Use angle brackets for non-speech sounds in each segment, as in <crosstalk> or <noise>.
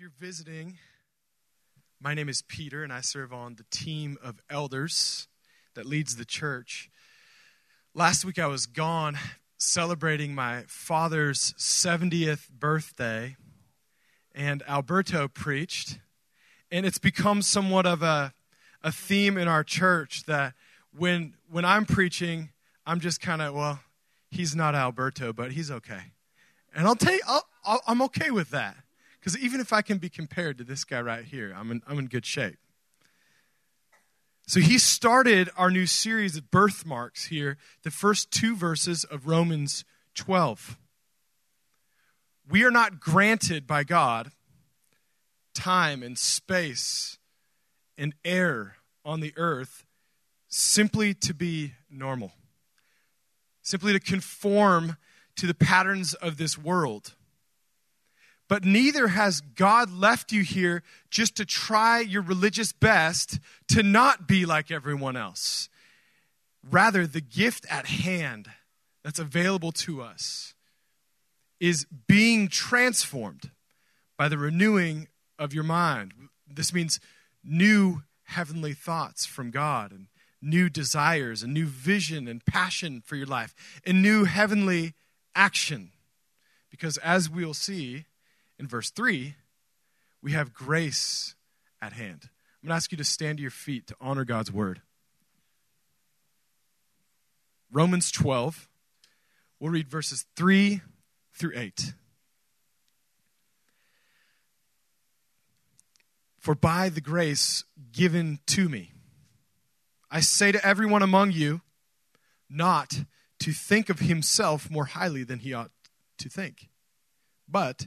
you're visiting, my name is Peter, and I serve on the team of elders that leads the church. Last week I was gone celebrating my father's 70th birthday, and Alberto preached. And it's become somewhat of a, a theme in our church that when, when I'm preaching, I'm just kind of, well, he's not Alberto, but he's okay. And I'll tell you, I'll, I'm okay with that. Because even if I can be compared to this guy right here, I'm in, I'm in good shape. So he started our new series of birthmarks here, the first two verses of Romans 12. We are not granted by God time and space and air on the earth simply to be normal, simply to conform to the patterns of this world. But neither has God left you here just to try your religious best to not be like everyone else. Rather, the gift at hand that's available to us is being transformed by the renewing of your mind. This means new heavenly thoughts from God and new desires, a new vision and passion for your life, and new heavenly action. Because as we'll see, in verse 3, we have grace at hand. I'm going to ask you to stand to your feet to honor God's word. Romans 12, we'll read verses 3 through 8. For by the grace given to me, I say to everyone among you, not to think of himself more highly than he ought to think, but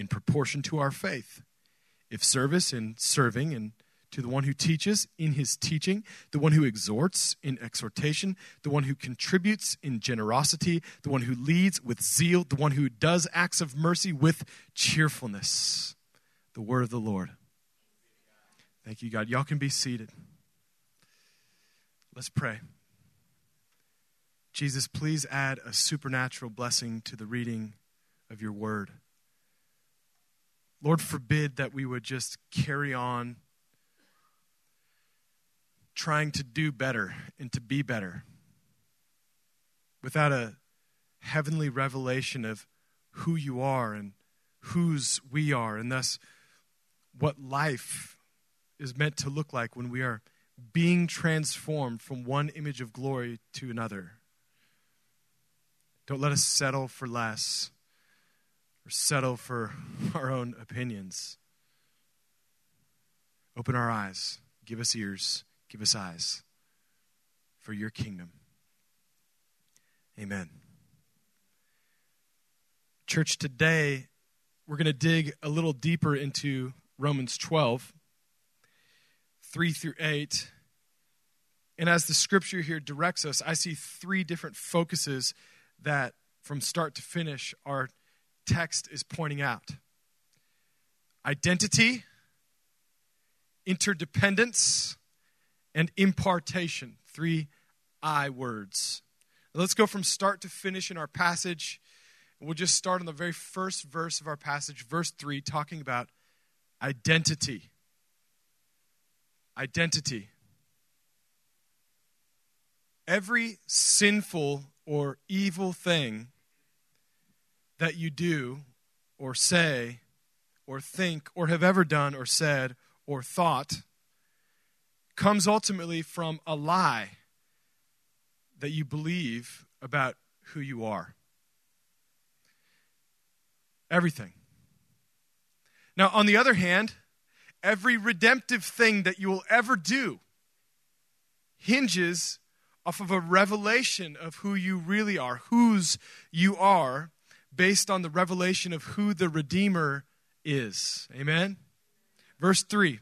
in proportion to our faith. If service in serving and to the one who teaches in his teaching, the one who exhorts in exhortation, the one who contributes in generosity, the one who leads with zeal, the one who does acts of mercy with cheerfulness. The word of the Lord. Thank you, God. Y'all can be seated. Let's pray. Jesus, please add a supernatural blessing to the reading of your word. Lord, forbid that we would just carry on trying to do better and to be better without a heavenly revelation of who you are and whose we are, and thus what life is meant to look like when we are being transformed from one image of glory to another. Don't let us settle for less or settle for <laughs> our own opinions. Open our eyes, give us ears, give us eyes for your kingdom. Amen. Church, today we're going to dig a little deeper into Romans 12, 3 through 8. And as the scripture here directs us, I see three different focuses that, from start to finish, are text is pointing out identity, interdependence, and impartation. Three I words. Let's go from start to finish in our passage. We'll just start on the very first verse of our passage, verse 3, talking about identity. Identity. Every sinful or evil thing that you do or say or think or have ever done or said or thought comes ultimately from a lie that you believe about who you are. Everything. Now, on the other hand, every redemptive thing that you will ever do hinges off of a revelation of who you really are, whose you are, based on the revelation of who the Redeemer is. Amen? Verse 3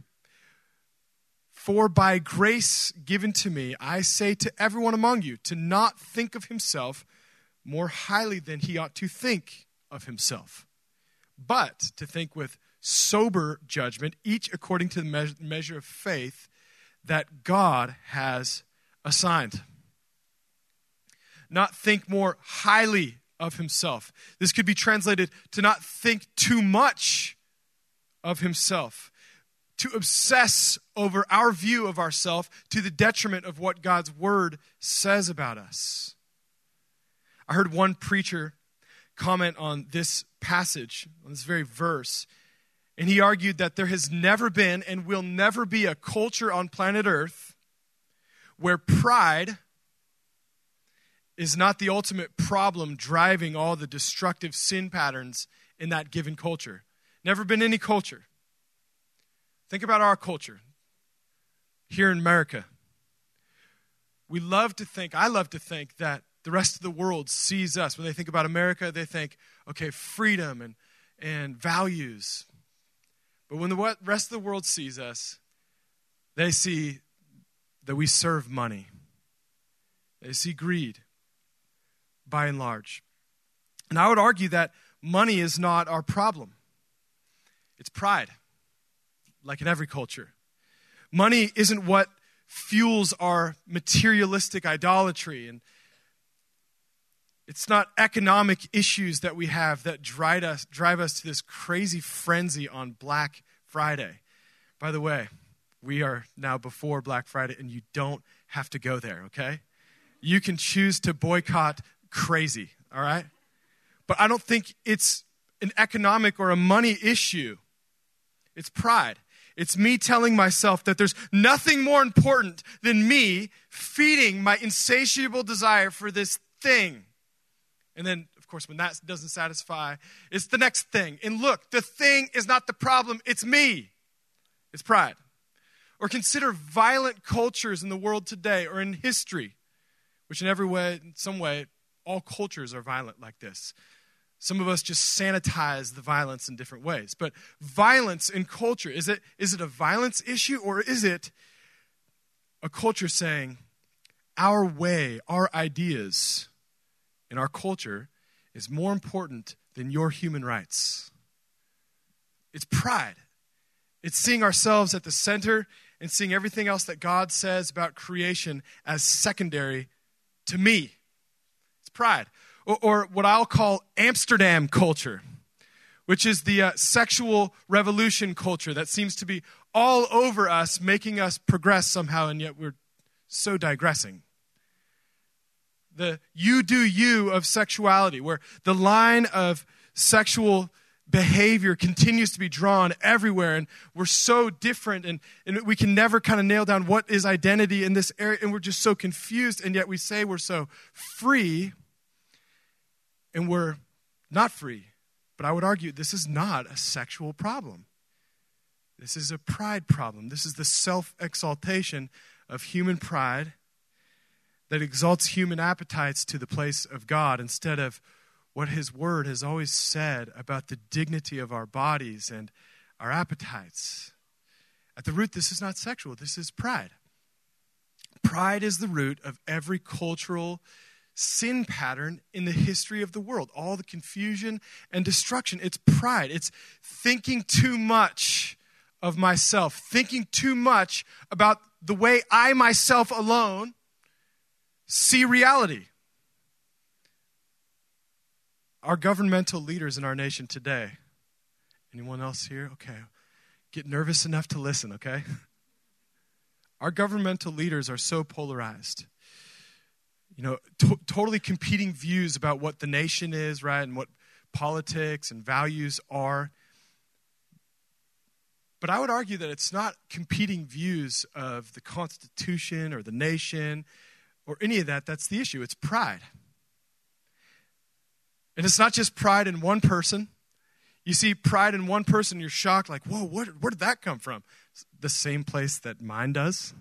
For by grace given to me, I say to everyone among you to not think of himself more highly than he ought to think of himself, but to think with sober judgment, each according to the measure of faith that God has assigned. Not think more highly of himself. This could be translated to not think too much of himself, to obsess over our view of ourself to the detriment of what God's word says about us. I heard one preacher comment on this passage, on this very verse, and he argued that there has never been and will never be a culture on planet Earth where pride is not the ultimate problem driving all the destructive sin patterns in that given culture. Never been any culture. Think about our culture here in America. We love to think, I love to think, that the rest of the world sees us. When they think about America, they think, okay, freedom and, and values. But when the rest of the world sees us, they see that we serve money, they see greed by and large. And I would argue that money is not our problem, it's pride, like in every culture. Money isn't what fuels our materialistic idolatry and it's not economic issues that we have that drive us, drive us to this crazy frenzy on Black Friday. By the way, we are now before Black Friday, and you don't have to go there, okay? You can choose to boycott crazy, all right? But I don't think it's an economic or a money issue. It's pride. It's me telling myself that there's nothing more important than me feeding my insatiable desire for this thing. And then, of course, when that doesn't satisfy, it's the next thing. And look, the thing is not the problem, it's me. It's pride. Or consider violent cultures in the world today or in history, which in every way, in some way, all cultures are violent like this. Some of us just sanitize the violence in different ways. But violence in culture, is it, is it a violence issue or is it a culture saying, our way, our ideas, in our culture is more important than your human rights. It's pride. It's seeing ourselves at the center and seeing everything else that God says about creation as secondary to me. Pride. Or, or what I'll call Amsterdam culture, which is the uh, sexual revolution culture that seems to be all over us, making us progress somehow, and yet we're so digressing the you do you of sexuality, where the line of sexual behavior continues to be drawn everywhere and we're so different and, and we can never kind of nail down what is identity in this area and we're just so confused and yet we say we're so free and we're not free but i would argue this is not a sexual problem this is a pride problem this is the self-exaltation of human pride that exalts human appetites to the place of God instead of what His Word has always said about the dignity of our bodies and our appetites. At the root, this is not sexual, this is pride. Pride is the root of every cultural sin pattern in the history of the world. All the confusion and destruction. It's pride. It's thinking too much of myself, thinking too much about the way I myself alone see reality. Our governmental leaders in our nation today. Anyone else here? Okay. Get nervous enough to listen, okay? <laughs> Our governmental leaders are so polarized. You know, to- totally competing views about what the nation is, right? And what politics and values are. But I would argue that it's not competing views of the Constitution or the nation or any of that. That's the issue. It's pride. And it's not just pride in one person. You see pride in one person, you're shocked, like, whoa, what, where did that come from? It's the same place that mine does.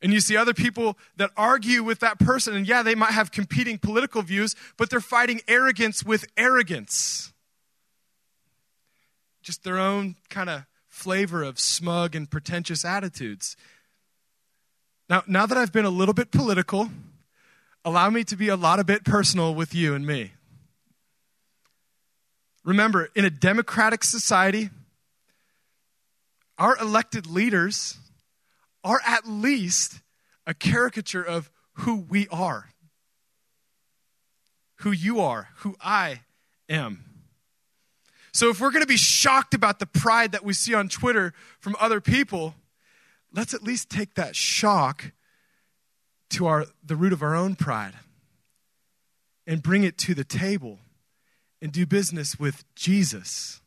And you see other people that argue with that person, and yeah, they might have competing political views, but they're fighting arrogance with arrogance. just their own kind of flavor of smug and pretentious attitudes. Now, now that I've been a little bit political, allow me to be a lot a bit personal with you and me. Remember, in a democratic society, our elected leaders are at least a caricature of who we are, who you are, who I am. So, if we're going to be shocked about the pride that we see on Twitter from other people, let's at least take that shock to our, the root of our own pride and bring it to the table and do business with Jesus.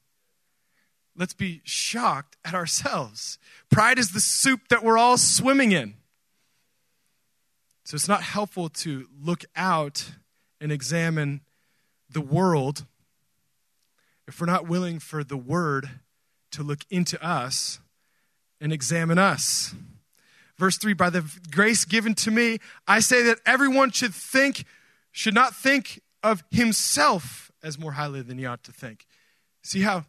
Let's be shocked at ourselves. Pride is the soup that we're all swimming in. So it's not helpful to look out and examine the world if we're not willing for the word to look into us and examine us. Verse 3 By the grace given to me, I say that everyone should think, should not think of himself as more highly than he ought to think. See how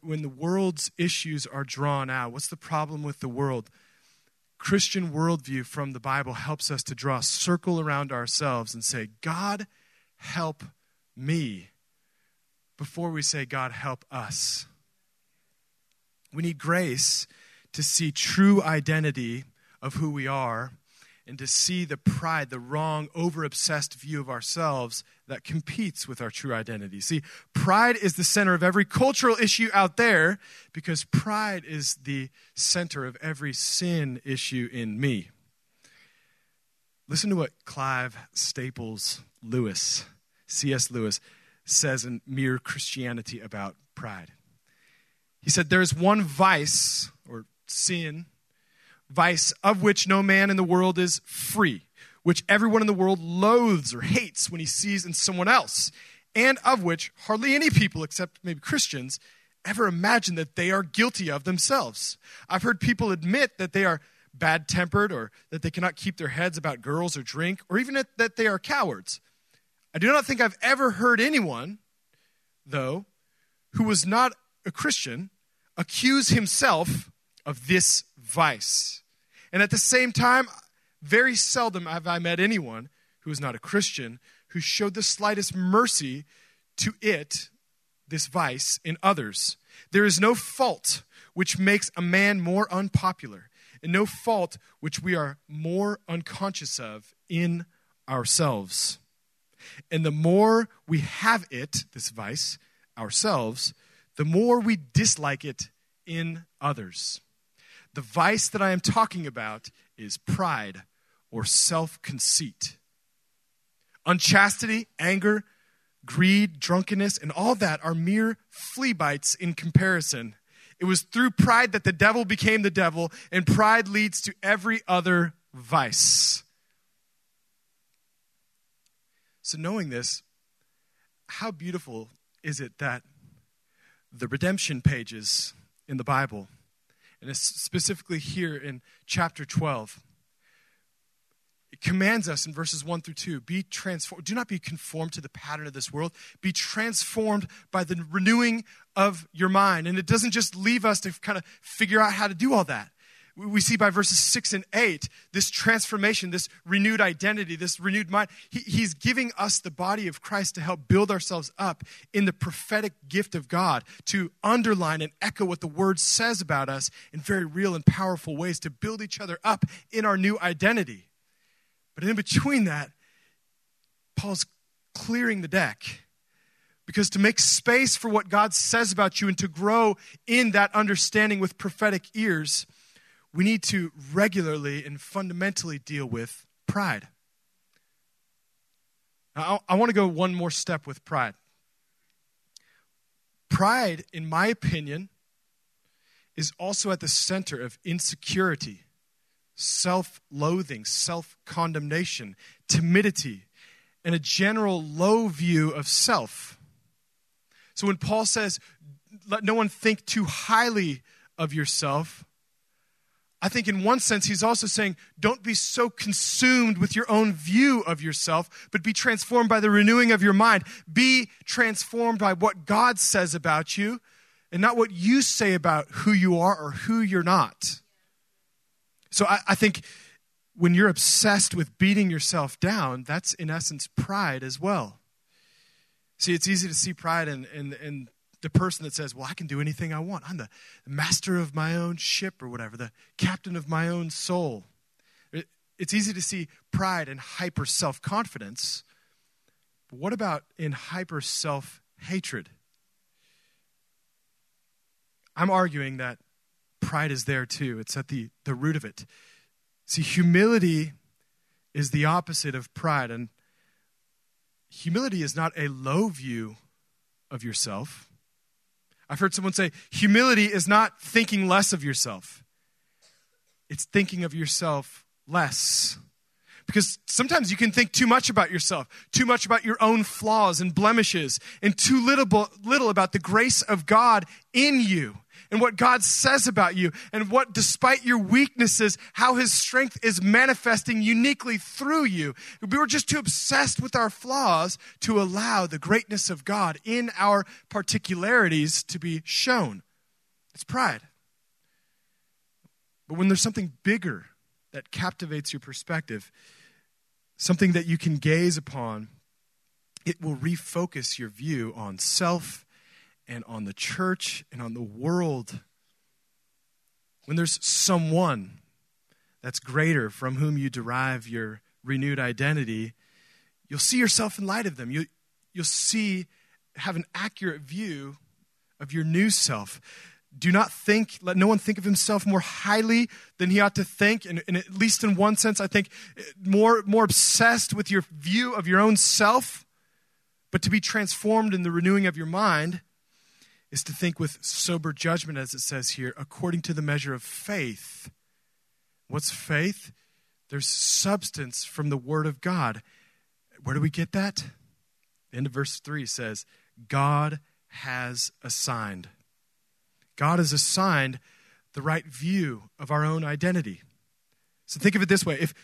when the world's issues are drawn out, what's the problem with the world? Christian worldview from the Bible helps us to draw a circle around ourselves and say, God, help me, before we say, God, help us. We need grace to see true identity of who we are and to see the pride, the wrong, over obsessed view of ourselves that competes with our true identity. See, pride is the center of every cultural issue out there because pride is the center of every sin issue in me. Listen to what Clive Staples Lewis, C.S. Lewis, says in Mere Christianity about pride. He said, There is one vice or sin vice of which no man in the world is free, which everyone in the world loathes or hates when he sees in someone else, and of which hardly any people, except maybe Christians, ever imagine that they are guilty of themselves. I've heard people admit that they are bad tempered or that they cannot keep their heads about girls or drink, or even that they are cowards. I do not think I've ever heard anyone, though, who was not a Christian accuse himself of this vice. And at the same time, very seldom have I met anyone who is not a Christian who showed the slightest mercy to it, this vice, in others. There is no fault which makes a man more unpopular, and no fault which we are more unconscious of in ourselves. And the more we have it, this vice, ourselves, the more we dislike it in others. The vice that I am talking about is pride or self conceit. Unchastity, anger, greed, drunkenness, and all that are mere flea bites in comparison. It was through pride that the devil became the devil, and pride leads to every other vice. So, knowing this, how beautiful is it that the redemption pages in the Bible and it's specifically here in chapter 12. It commands us in verses 1 through 2 be transformed. Do not be conformed to the pattern of this world. Be transformed by the renewing of your mind. And it doesn't just leave us to kind of figure out how to do all that we see by verses 6 and 8 this transformation, this renewed identity, this renewed mind. He, he's giving us the body of Christ to help build ourselves up in the prophetic gift of God, to underline and echo what the word says about us in very real and powerful ways, to build each other up in our new identity. But in between that, Paul's clearing the deck. Because to make space for what God says about you and to grow in that understanding with prophetic ears, we need to regularly and fundamentally deal with pride. Now, I, I want to go one more step with pride. Pride, in my opinion, is also at the center of insecurity, self loathing, self condemnation, timidity, and a general low view of self. So when Paul says, let no one think too highly of yourself, I think in one sense, he's also saying, don't be so consumed with your own view of yourself, but be transformed by the renewing of your mind. Be transformed by what God says about you and not what you say about who you are or who you're not. So I, I think when you're obsessed with beating yourself down, that's in essence pride as well. See, it's easy to see pride in, in, in the person that says, Well, I can do anything I want. I'm the master of my own ship or whatever, the captain of my own soul. It's easy to see pride and hyper self confidence. But what about in hyper self hatred? I'm arguing that pride is there too. It's at the, the root of it. See, humility is the opposite of pride. And humility is not a low view of yourself. I've heard someone say, humility is not thinking less of yourself, it's thinking of yourself less. Because sometimes you can think too much about yourself, too much about your own flaws and blemishes, and too little, little about the grace of God in you and what God says about you, and what, despite your weaknesses, how His strength is manifesting uniquely through you. We were just too obsessed with our flaws to allow the greatness of God in our particularities to be shown. It's pride. But when there's something bigger that captivates your perspective, something that you can gaze upon, it will refocus your view on self and on the church and on the world. When there's someone that's greater from whom you derive your renewed identity, you'll see yourself in light of them. You, you'll see, have an accurate view of your new self. Do not think, let no one think of himself more highly than he ought to think. And, and at least in one sense, I think more, more obsessed with your view of your own self, but to be transformed in the renewing of your mind is to think with sober judgment, as it says here, according to the measure of faith. What's faith? There's substance from the Word of God. Where do we get that? The end of verse 3 says, God has assigned. God has assigned the right view of our own identity. So think of it this way if,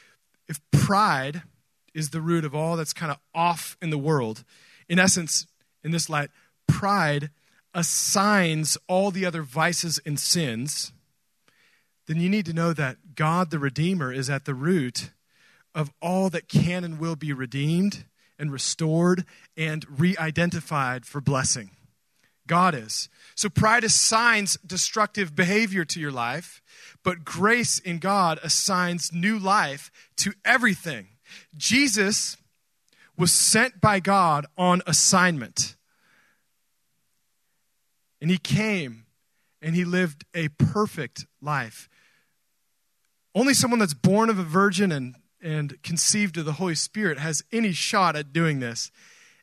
if pride is the root of all that's kind of off in the world, in essence, in this light, pride assigns all the other vices and sins, then you need to know that God the Redeemer is at the root of all that can and will be redeemed and restored and re identified for blessing. God is. So pride assigns destructive behavior to your life, but grace in God assigns new life to everything. Jesus was sent by God on assignment. And he came and he lived a perfect life. Only someone that's born of a virgin and, and conceived of the Holy Spirit has any shot at doing this.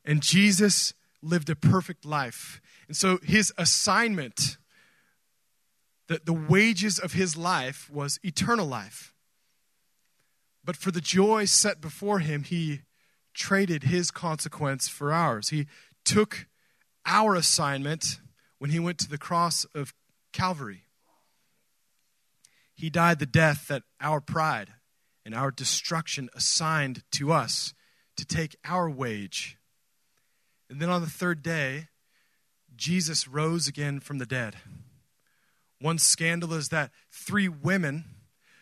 And Jesus lived a perfect life. And so his assignment, the, the wages of his life was eternal life. But for the joy set before him, he traded his consequence for ours. He took our assignment when he went to the cross of Calvary. He died the death that our pride and our destruction assigned to us to take our wage. And then on the third day, Jesus rose again from the dead. One scandal is that three women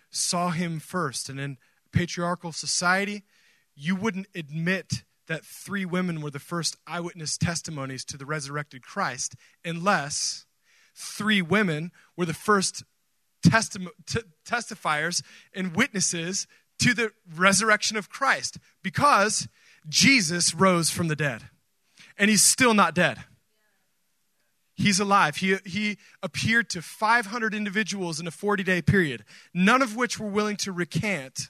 saw him first. And in patriarchal society, you wouldn't admit that three women were the first eyewitness testimonies to the resurrected Christ, unless three women were the first testi- t- testifiers and witnesses to the resurrection of Christ, because Jesus rose from the dead. And he's still not dead. He's alive. He, he appeared to 500 individuals in a 40 day period, none of which were willing to recant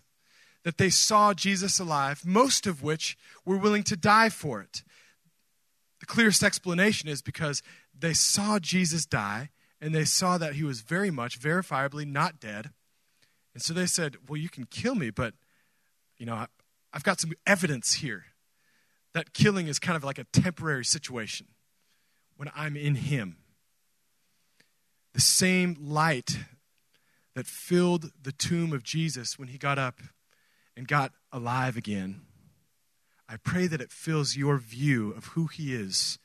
that they saw Jesus alive, most of which were willing to die for it. The clearest explanation is because they saw Jesus die and they saw that he was very much, verifiably not dead. And so they said, Well, you can kill me, but, you know, I've got some evidence here that killing is kind of like a temporary situation when I'm in him. The same light that filled the tomb of Jesus when he got up and got alive again, I pray that it fills your view of who He is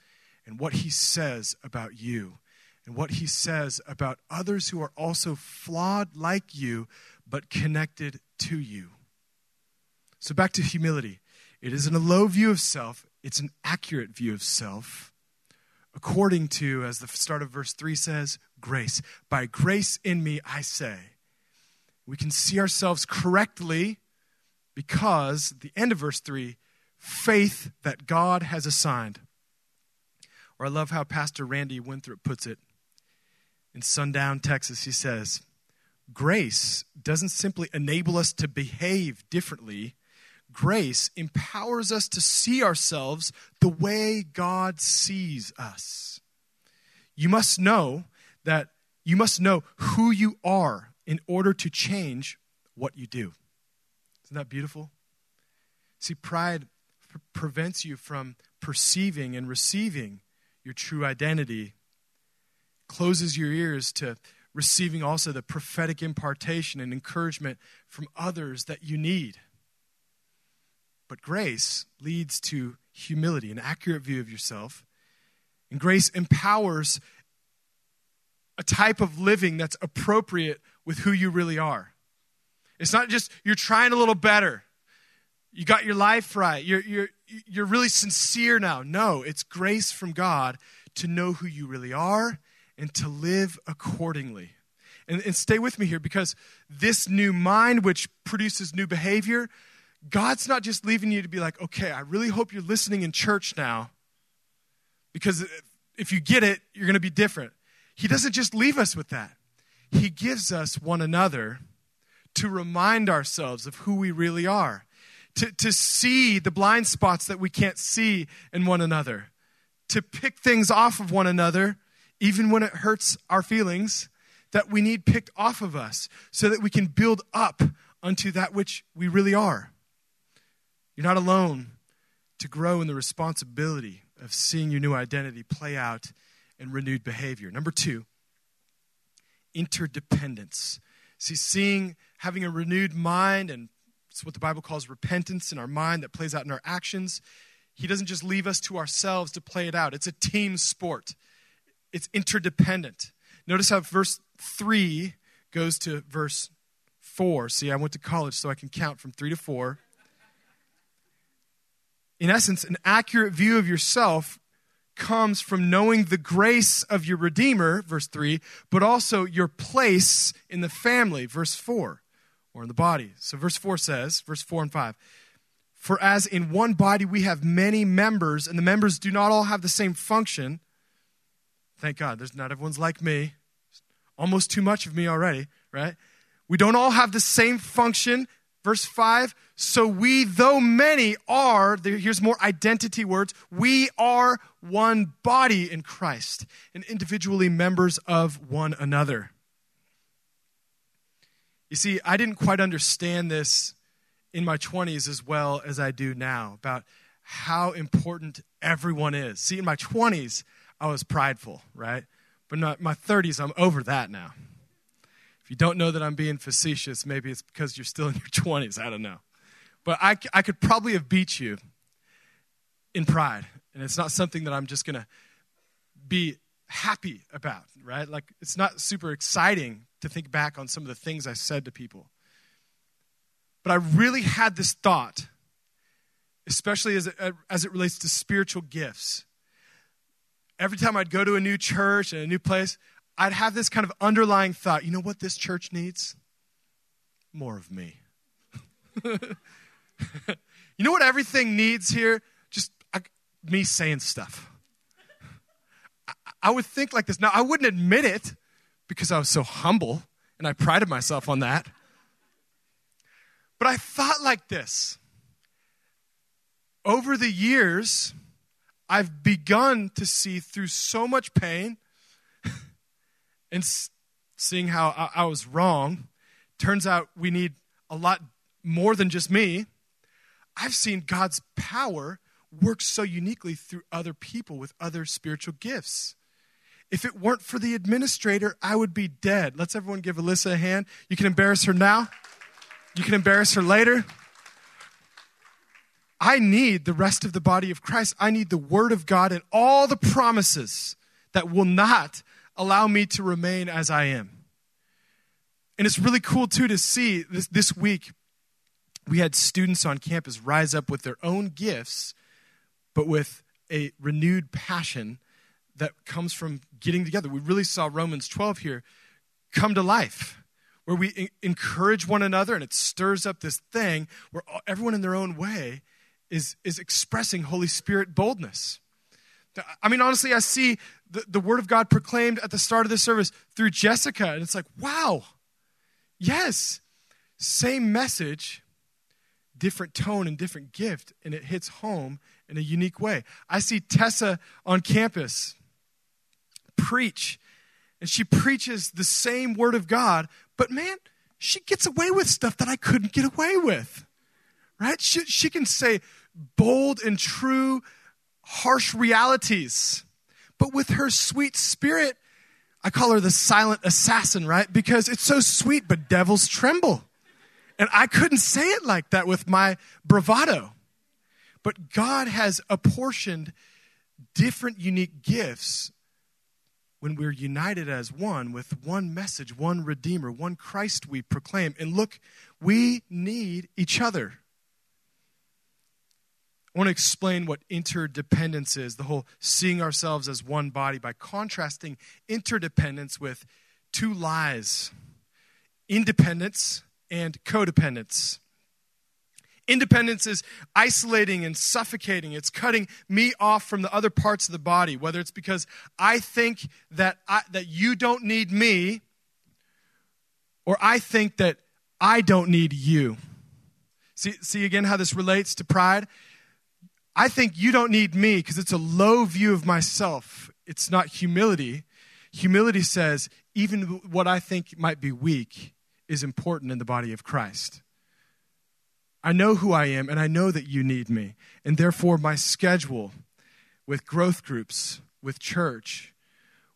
and what He says about you. and what he says about others who are also flawed like you, but connected to you. So, back to humility. It isn't a low view of self, it's an accurate view of self. According to, as the start of verse 3 says, grace. By grace in me, I say. We can see ourselves correctly because, the end of verse 3, faith that God has assigned. Or I love how Pastor Randy Winthrop puts it in Sundown, Texas. He says, Grace doesn't simply enable us to behave differently, grace empowers us to see ourselves the way God sees us. You must know that you must know who you are in order to change what you do. Isn't that beautiful? See, pride p- prevents you from perceiving and receiving your true identity, closes your ears to receiving also the prophetic impartation and encouragement from others that you need. But grace leads to humility, an accurate view of yourself. And grace empowers a type of living that's appropriate with who you really are. It's not just you're trying a little better. You got your life right. You're, you're, you're really sincere now. No, it's grace from God to know who you really are and to live accordingly. And, and stay with me here because this new mind, which produces new behavior, God's not just leaving you to be like, okay, I really hope you're listening in church now because if you get it, you're going to be different. He doesn't just leave us with that, He gives us one another to remind ourselves of who we really are, to, to see the blind spots that we can't see in one another, to pick things off of one another, even when it hurts our feelings, that we need picked off of us, so that we can build up unto that which we really are. You're not alone to grow in the responsibility of seeing your new identity play out in renewed behavior. Number two, interdependence. See, seeing, having a renewed mind, and it's what the Bible calls repentance in our mind that plays out in our actions. He doesn't just leave us to ourselves to play it out, it's a team sport, it's interdependent. Notice how verse 3 goes to verse 4. See, I went to college so I can count from 3 to 4 in essence, an accurate view of yourself comes from knowing the grace of your Redeemer, verse 3, but also your place in the family, verse 4, or in the body. So, verse 4 says, verse 4 and 5, For as in one body we have many members, and the members do not all have the same function. Thank God, there's not everyone's like me. Almost too much of me already, right? We don't all have the same function, Verse 5 So we, though many, are, here's more identity words, we are one body in Christ and individually members of one another. You see, I didn't quite understand this in my 20s as well as I do now about how important everyone is. See, in my 20s, I was prideful, right? But in my 30s, I'm over that now If you don't know that I'm being facetious, maybe it's because you're still in your 20s. I don't know. But I, I could probably have beat you in pride. And it's not something that I'm just going to be happy about, right? Like, it's not super exciting to think back on some of the things I said to people. But I really had this thought, especially as it, as it relates to spiritual gifts. Every time I'd go to a new church and a new place, I'd have this kind of underlying thought you know what this church needs? More of me. <laughs> you know what everything needs here? Just I, me saying stuff. I, I would think like this. Now, I wouldn't admit it because I was so humble and I prided myself on that. But I thought like this. Over the years, I've begun to see through so much pain <laughs> and seeing how I, was wrong, turns out we need a lot more than just me. I've seen God's power work so uniquely through other people with other spiritual gifts. If it weren't for the administrator, I would be dead. Let's everyone give Alyssa a hand. You can embarrass her now, you can embarrass her later. I need the rest of the body of Christ. I need the Word of God and all the promises that will not allow me to remain as I am. And it's really cool, too, to see this, this week we had students on campus rise up with their own gifts, but with a renewed passion that comes from getting together. We really saw Romans 12 here come to life, where we encourage one another and it stirs up this thing where everyone in their own way is, is expressing Holy Spirit boldness. I mean, honestly, I see the, the Word of God proclaimed at the start of the service through Jessica, and it's like, wow, yes, same message, different tone and different gift, and it hits home in a unique way. I see Tessa on campus preach, and she preaches the same Word of God, but man, she gets away with stuff that I couldn't get away with. Right? She, she can say bold and true harsh realities. But with her sweet spirit, I call her the silent assassin, right? Because it's so sweet, but devils tremble. And I couldn't say it like that with my bravado. But God has apportioned different unique gifts when we're united as one with one message, one Redeemer, one Christ we proclaim. And look, we need each other. I want to explain what interdependence is, the whole seeing ourselves as one body, by contrasting interdependence with two lies independence and codependence. Independence is isolating and suffocating. It's cutting me off from the other parts of the body, whether it's because I think that, I, that you don't need me, or I think that I don't need you. See, see again how this relates to pride? I think you don't need me because it's a low view of myself. It's not humility. Humility says, even what I think might be weak is important in the body of Christ. I know who I am, and I know that you need me. And therefore, my schedule with growth groups, with church,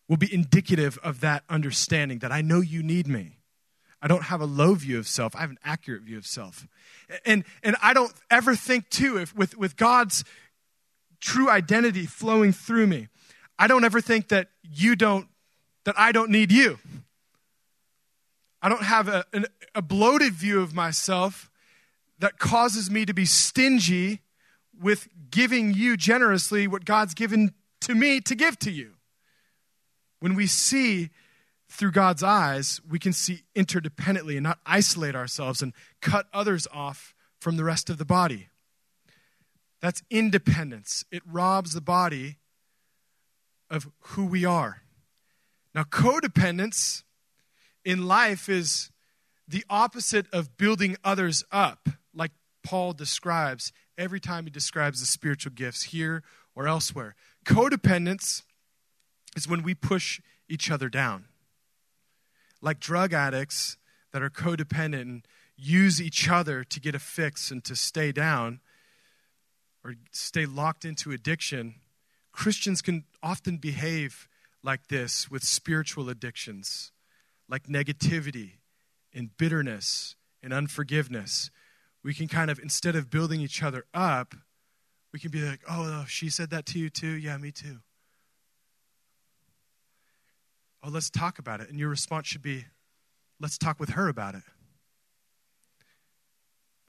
will be indicative of that understanding that I know you need me. I don't have a low view of self, I have an accurate view of self. And, and I don't ever think, too, if with, with God's true identity flowing through me, I don't ever think that you don't, that I don't need you. I don't have a, an, a bloated view of myself that causes me to be stingy with giving you generously what God's given to me to give to you. When we see through God's eyes, we can see interdependently and not isolate ourselves and cut others off from the rest of the body. That's independence. It robs the body of who we are. Now, codependence in life is the opposite of building others up, like Paul describes every time he describes the spiritual gifts here or elsewhere. Codependence is when we push each other down like drug addicts that are codependent and use each other to get a fix and to stay down or stay locked into addiction, Christians can often behave like this with spiritual addictions, like negativity and bitterness and unforgiveness. We can kind of, instead of building each other up, we can be like, oh, oh, she said that to you too? Yeah, me too. Oh, let's talk about it. And your response should be, let's talk with her about it.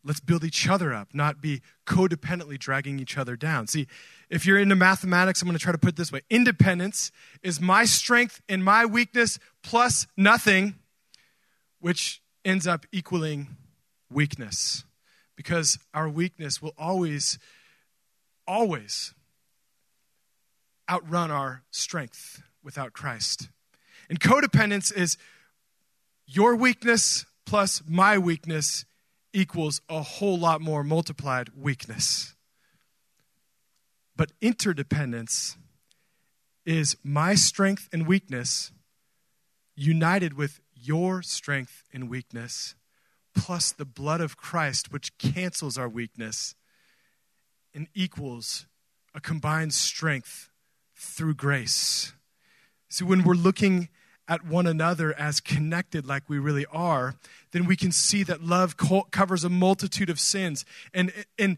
Let's build each other up, not be codependently dragging each other down. See, if you're into mathematics, I'm going to try to put it this way independence is my strength and my weakness plus nothing, which ends up equaling weakness. Because our weakness will always, always outrun our strength without Christ. And codependence is your weakness plus my weakness equals a whole lot more multiplied weakness. But interdependence is my strength and weakness united with your strength and weakness, plus the blood of Christ, which cancels our weakness and equals a combined strength through grace. See, when we're looking at one another as connected like we really are, then we can see that love co- covers a multitude of sins. And, and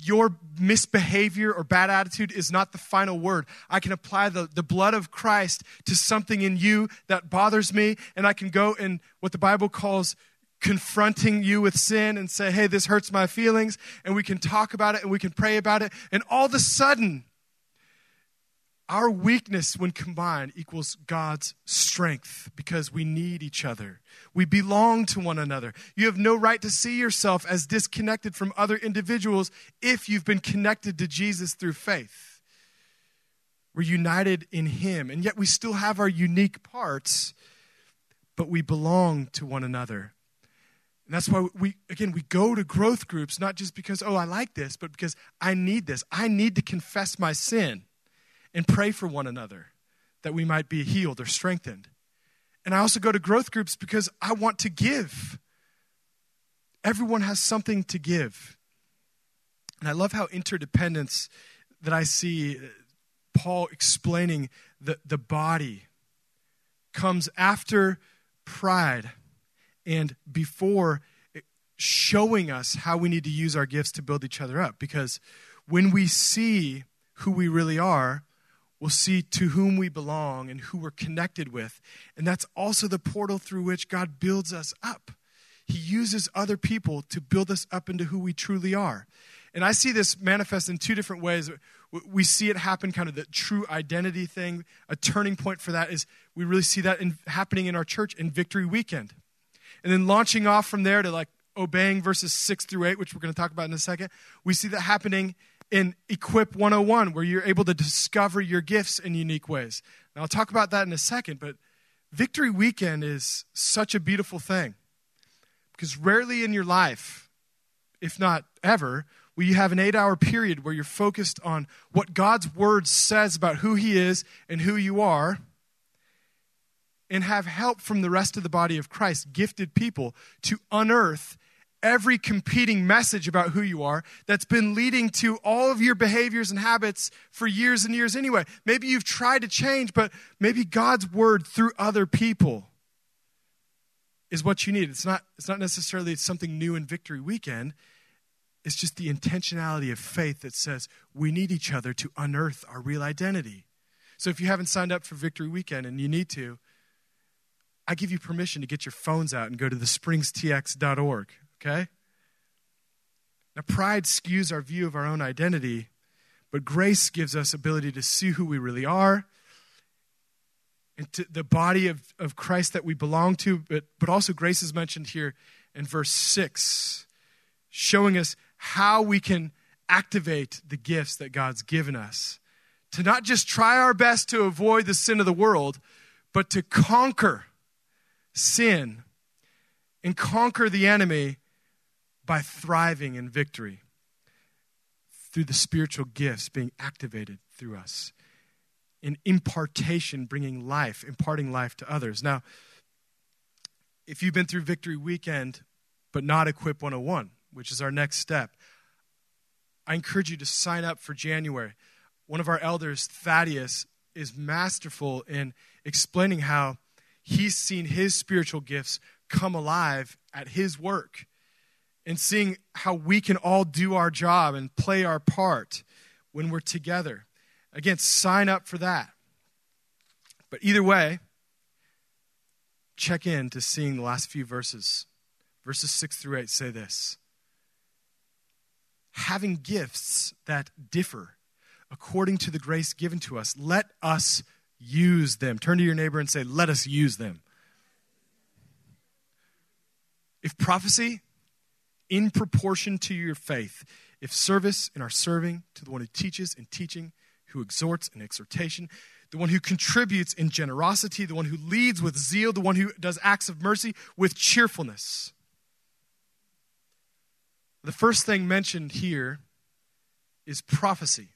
your misbehavior or bad attitude is not the final word. I can apply the, the blood of Christ to something in you that bothers me, and I can go in what the Bible calls confronting you with sin and say, hey, this hurts my feelings, and we can talk about it and we can pray about it, and all of a sudden, our weakness, when combined, equals God's strength because we need each other. We belong to one another. You have no right to see yourself as disconnected from other individuals if you've been connected to Jesus through faith. We're united in Him, and yet we still have our unique parts, but we belong to one another. And that's why we, again, we go to growth groups, not just because, oh, I like this, but because I need this. I need to confess my sin and pray for one another that we might be healed or strengthened. And I also go to growth groups because I want to give. Everyone has something to give. And I love how interdependence that I see uh, Paul explaining the, the body comes after pride and before showing us how we need to use our gifts to build each other up. Because when we see who we really are, we'll see to whom we belong and who we're connected with. And that's also the portal through which God builds us up. He uses other people to build us up into who we truly are. And I see this manifest in two different ways. We see it happen, kind of the true identity thing. A turning point for that is we really see that in, happening in our church in Victory Weekend. And then launching off from there to like obeying verses 6 through 8, which we're going to talk about in a second. We see that happening in Equip 101, where you're able to discover your gifts in unique ways. And I'll talk about that in a second, but Victory Weekend is such a beautiful thing because rarely in your life, if not ever, will you have an eight hour period where you're focused on what God's word says about who He is and who you are and have help from the rest of the body of Christ, gifted people, to unearth every competing message about who you are that's been leading to all of your behaviors and habits for years and years anyway. Maybe you've tried to change, but maybe God's word through other people is what you need. It's not, it's not necessarily something new in Victory Weekend. It's just the intentionality of faith that says we need each other to unearth our real identity. So if you haven't signed up for Victory Weekend and you need to, I give you permission to get your phones out and go to thespringstx.org okay? Now, pride skews our view of our own identity, but grace gives us ability to see who we really are and to the body of, of Christ that we belong to, but, but also grace is mentioned here in verse 6, showing us how we can activate the gifts that God's given us. To not just try our best to avoid the sin of the world, but to conquer sin and conquer the enemy by thriving in victory through the spiritual gifts being activated through us. In impartation, bringing life, imparting life to others. Now, if you've been through Victory Weekend, but not Equip 101, which is our next step, I encourage you to sign up for January. One of our elders, Thaddeus, is masterful in explaining how he's seen his spiritual gifts come alive at his work and seeing how we can all do our job and play our part when we're together. Again, sign up for that. But either way, check in to seeing the last few verses. Verses 6 through 8 say this Having gifts that differ according to the grace given to us, let us use them. Turn to your neighbor and say, Let us use them. If prophecy, in proportion to your faith. If service in our serving to the one who teaches in teaching, who exhorts in exhortation, the one who contributes in generosity, the one who leads with zeal, the one who does acts of mercy with cheerfulness. The first thing mentioned here is prophecy.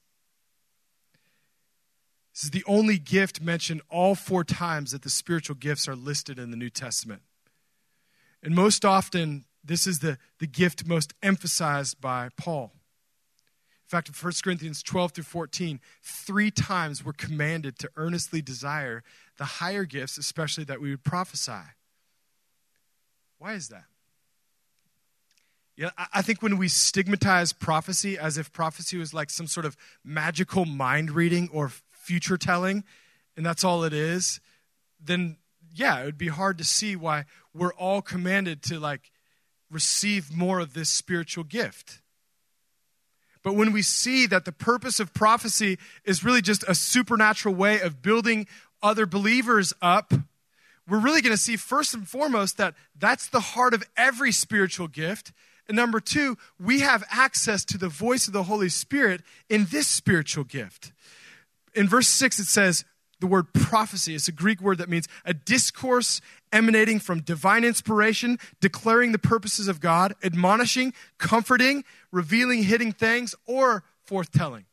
This is the only gift mentioned all four times that the spiritual gifts are listed in the New Testament. And most often, this is the, the gift most emphasized by Paul. In fact, in 1 Corinthians 12 through 14, three times we're commanded to earnestly desire the higher gifts, especially that we would prophesy. Why is that? Yeah, I think when we stigmatize prophecy as if prophecy was like some sort of magical mind reading or future telling, and that's all it is, then yeah, it would be hard to see why we're all commanded to like receive more of this spiritual gift. But when we see that the purpose of prophecy is really just a supernatural way of building other believers up, we're really going to see first and foremost that that's the heart of every spiritual gift and number two, we have access to the voice of the Holy Spirit in this spiritual gift. In verse 6, it says the word prophecy. It's a Greek word that means a discourse emanating from divine inspiration, declaring the purposes of God, admonishing, comforting, revealing hidden things, or forthtelling.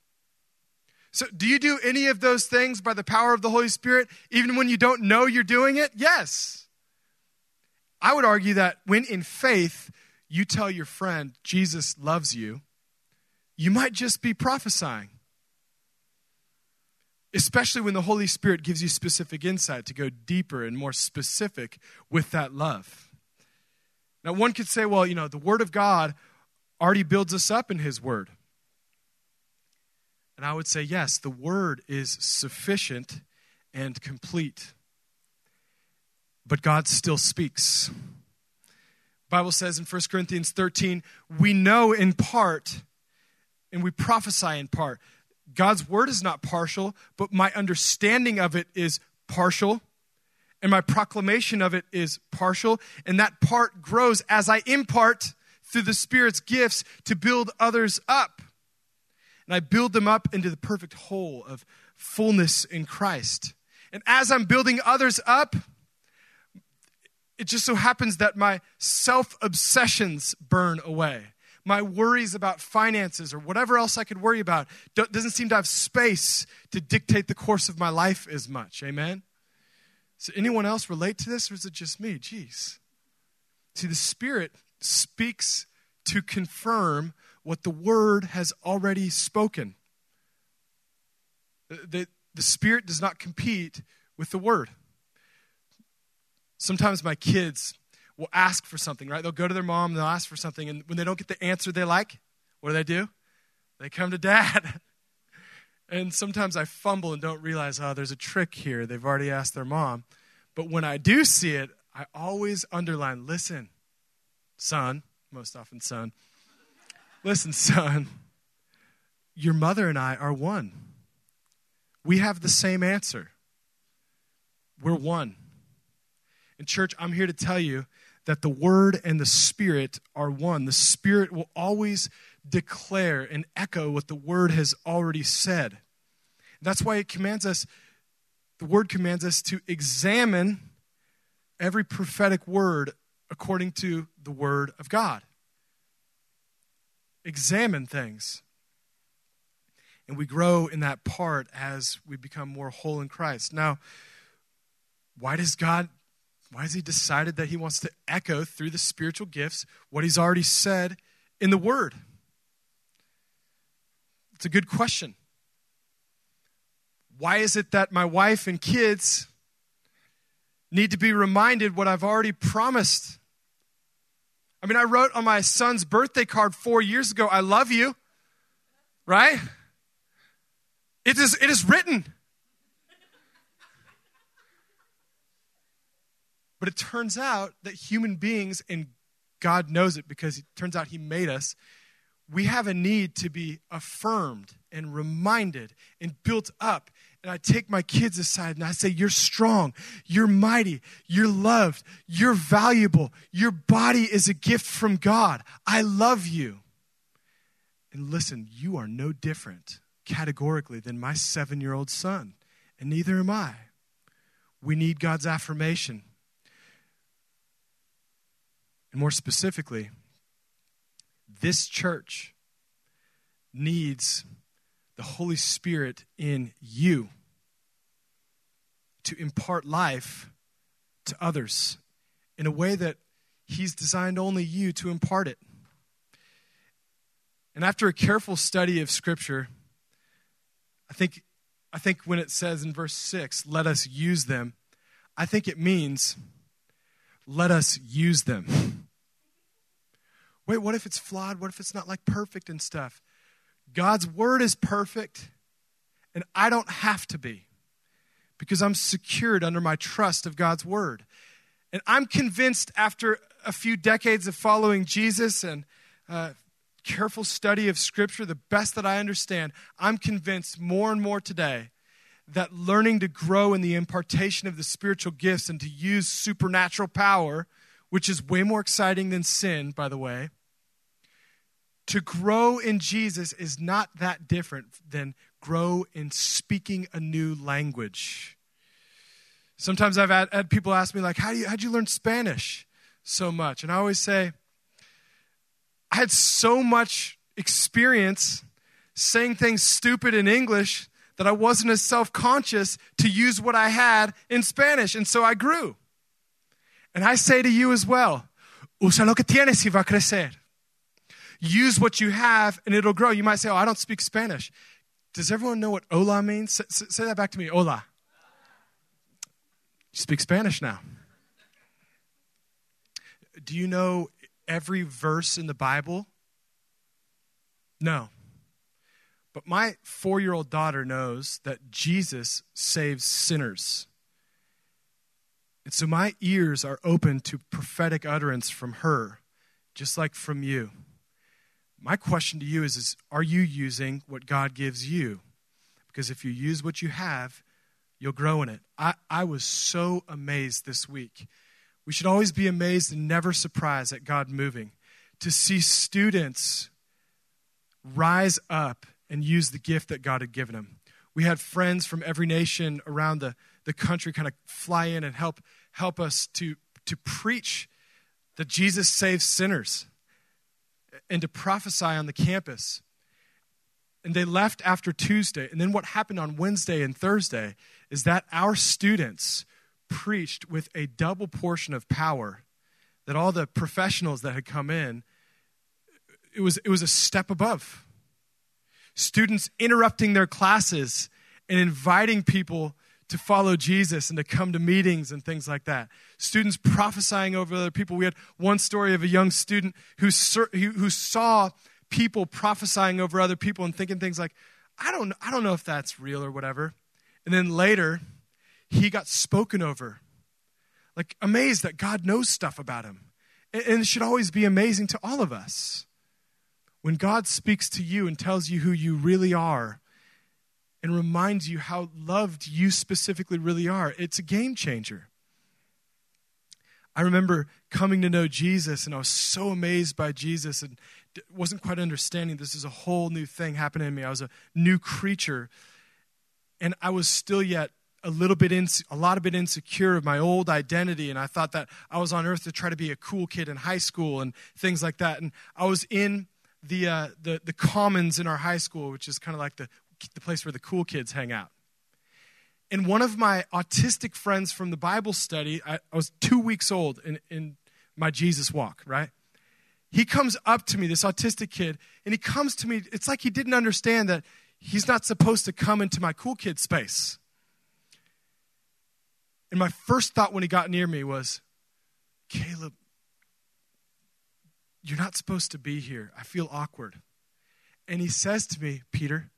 So, do you do any of those things by the power of the Holy Spirit, even when you don't know you're doing it? Yes. I would argue that when in faith, you tell your friend Jesus loves you, you might just be prophesying. Especially when the Holy Spirit gives you specific insight to go deeper and more specific with that love. Now, one could say, well, you know, the Word of God already builds us up in His Word. And I would say, yes, the Word is sufficient and complete. But God still speaks. Bible says in 1 Corinthians 13, we know in part and we prophesy in part. God's word is not partial, but my understanding of it is partial, and my proclamation of it is partial, and that part grows as I impart through the Spirit's gifts to build others up. And I build them up into the perfect whole of fullness in Christ. And as I'm building others up, it just so happens that my self obsessions burn away. My worries about finances or whatever else I could worry about doesn't seem to have space to dictate the course of my life as much. Amen? So, anyone else relate to this, or is it just me? Jeez. See, the Spirit speaks to confirm what the Word has already spoken. The, the Spirit does not compete with the Word sometimes my kids will ask for something, right? They'll go to their mom, they'll ask for something, and when they don't get the answer they like, what do they do? They come to dad. <laughs> and sometimes I fumble and don't realize, oh, there's a trick here. They've already asked their mom. But when I do see it, I always underline listen, son, most often son. listen, son, your mother and I are one. We have the same answer. We're one. And, church, I'm here to tell you that the Word and the Spirit are one. The Spirit will always declare and echo what the Word has already said. That's why it commands us, the Word commands us to examine every prophetic word according to the Word of God. Examine things. And we grow in that part as we become more whole in Christ. Now, why does God why has he decided that he wants to echo through the spiritual gifts what he's already said in the Word? It's a good question. Why is it that my wife and kids need to be reminded what I've already promised? I mean, I wrote on my son's birthday card four years ago, I love you, right? It is, it is written. But it turns out that human beings, and God knows it because it turns out He made us, we have a need to be affirmed and reminded and built up. And I take my kids aside and I say, You're strong, you're mighty, you're loved, you're valuable, your body is a gift from God. I love you. And listen, you are no different categorically than my seven year old son, and neither am I. We need God's affirmation. And more specifically, this church needs the Holy Spirit in you to impart life to others in a way that He's designed only you to impart it. And after a careful study of Scripture, I think, I think when it says in verse 6, let us use them, I think it means let us use them. Wait, what if it's flawed? What if it's not like perfect and stuff? God's word is perfect, and I don't have to be because I'm secured under my trust of God's word. And I'm convinced after a few decades of following Jesus and uh, careful study of Scripture, the best that I understand, I'm convinced more and more today that learning to grow in the impartation of the spiritual gifts and to use supernatural power, which is way more exciting than sin, by the way, to grow in Jesus is not that different than grow in speaking a new language. Sometimes I've had, had people ask me, like, how do you, how'd you learn Spanish so much? And I always say, I had so much experience saying things stupid in English that I wasn't as self conscious to use what I had in Spanish. And so I grew. And I say to you as well, usa lo que tienes y va a crecer. Use what you have and it'll grow. You might say, oh, I don't speak Spanish. Does everyone know what hola means? Say, say that back to me. Hola. You speak Spanish now. Do you know every verse in the Bible? No. But my four year old daughter knows that Jesus saves sinners. And so my ears are open to prophetic utterance from her, just like from you. My question to you is, is Are you using what God gives you? Because if you use what you have, you'll grow in it. I, I was so amazed this week. We should always be amazed and never surprised at God moving. To see students rise up and use the gift that God had given them. We had friends from every nation around the, the country kind of fly in and help, help us to, to preach that Jesus saves sinners and to prophesy on the campus. And they left after Tuesday. And then what happened on Wednesday and Thursday is that our students preached with a double portion of power that all the professionals that had come in it was, it was a step above students interrupting their classes and inviting people to follow Jesus and to come to meetings and things like that. Students prophesying over other people. We had one story of a young student who, who saw people prophesying over other people and thinking things like, I don't, I don't know if that's real or whatever. And then later, he got spoken over. Like, amazed that God knows stuff about him. And it should always be amazing to all of us. When God speaks to you and tells you who you really are and reminds you how loved you specifically really are, it's a game changer. I remember coming to know Jesus and I was so amazed by Jesus and wasn't quite understanding this is a whole new thing happening to me. I was a new creature and I was still yet a little bit in, a lot of bit insecure of my old identity and I thought that I was on earth to try to be a cool kid in high school and things like that and I was in the, uh, the, the commons in our high school, which is kind of like the, the place where the cool kids hang out. And one of my autistic friends from the Bible study, I, I was two weeks old in, in my Jesus walk, right? He comes up to me, this autistic kid, and he comes to me. It's like he didn't understand that he's not supposed to come into my cool kid space. And my first thought when he got near me was, Caleb, you're not supposed to be here. I feel awkward. And he says to me, Peter,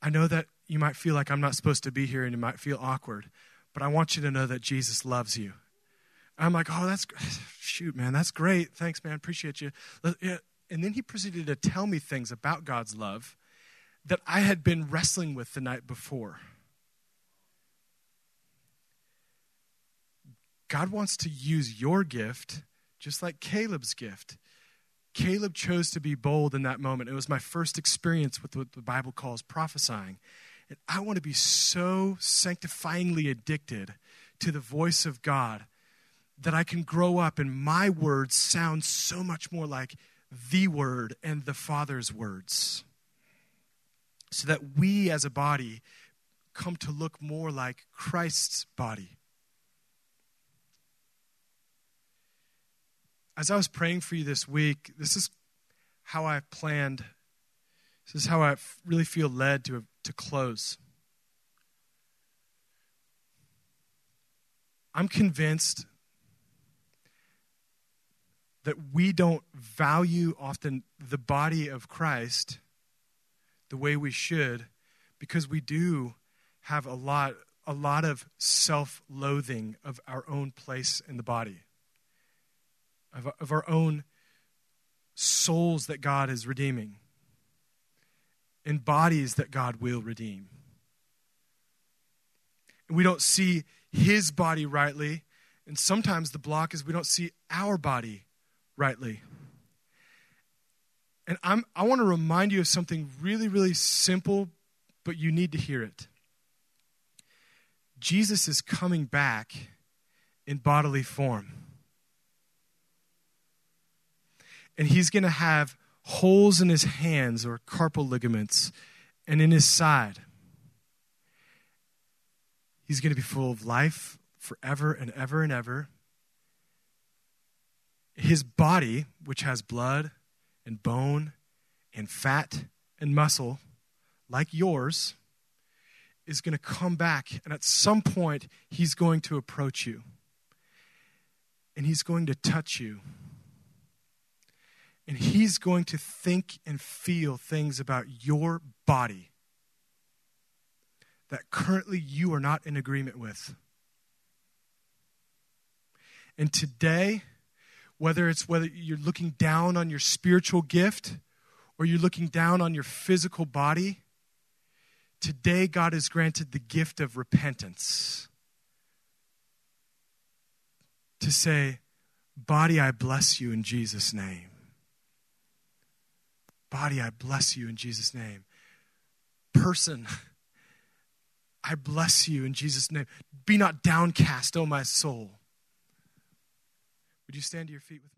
I know that you might feel like I'm not supposed to be here and you might feel awkward, but I want you to know that Jesus loves you. I'm like, oh, that's <sighs> shoot, man, that's great. Thanks, man. Appreciate you. And then he proceeded to tell me things about God's love that I had been wrestling with the night before. God wants to use your gift just like Caleb's gift. Caleb chose to be bold in that moment. It was my first experience with what the Bible calls prophesying. And I want to be so sanctifyingly addicted to the voice of God that I can grow up and my words sound so much more like the word and the Father's words. So that we as a body come to look more like Christ's body. As I was praying for you this week, this is how I planned. This is how I really feel led to, to close. I'm convinced that we don't value often the body of Christ the way we should because we do have a lot a lot of self-loathing of our own place in the body of, of our own souls that God is redeeming and bodies that God will redeem and we don't see his body rightly and sometimes the block is we don't see our body rightly and I'm, I want to remind you of something really, really simple, but you need to hear it. Jesus is coming back in bodily form. And he's going to have holes in his hands or carpal ligaments and in his side. He's going to be full of life forever and ever and ever. His body, which has blood and bone and fat and muscle, like yours, is going to come back. And at some point, he's going to approach you. And he's going to touch you. And he's going to think and feel things about your body that currently you are not in agreement with. And today, whether it's whether you're looking down on your spiritual gift or you're looking down on your physical body, today God has granted the gift of repentance. To say, Body, I bless you in Jesus' name. Body, I bless you in Jesus' name. Person, <laughs> I bless you in Jesus' name. Be not downcast, O my soul. Would you stand to your feet with me?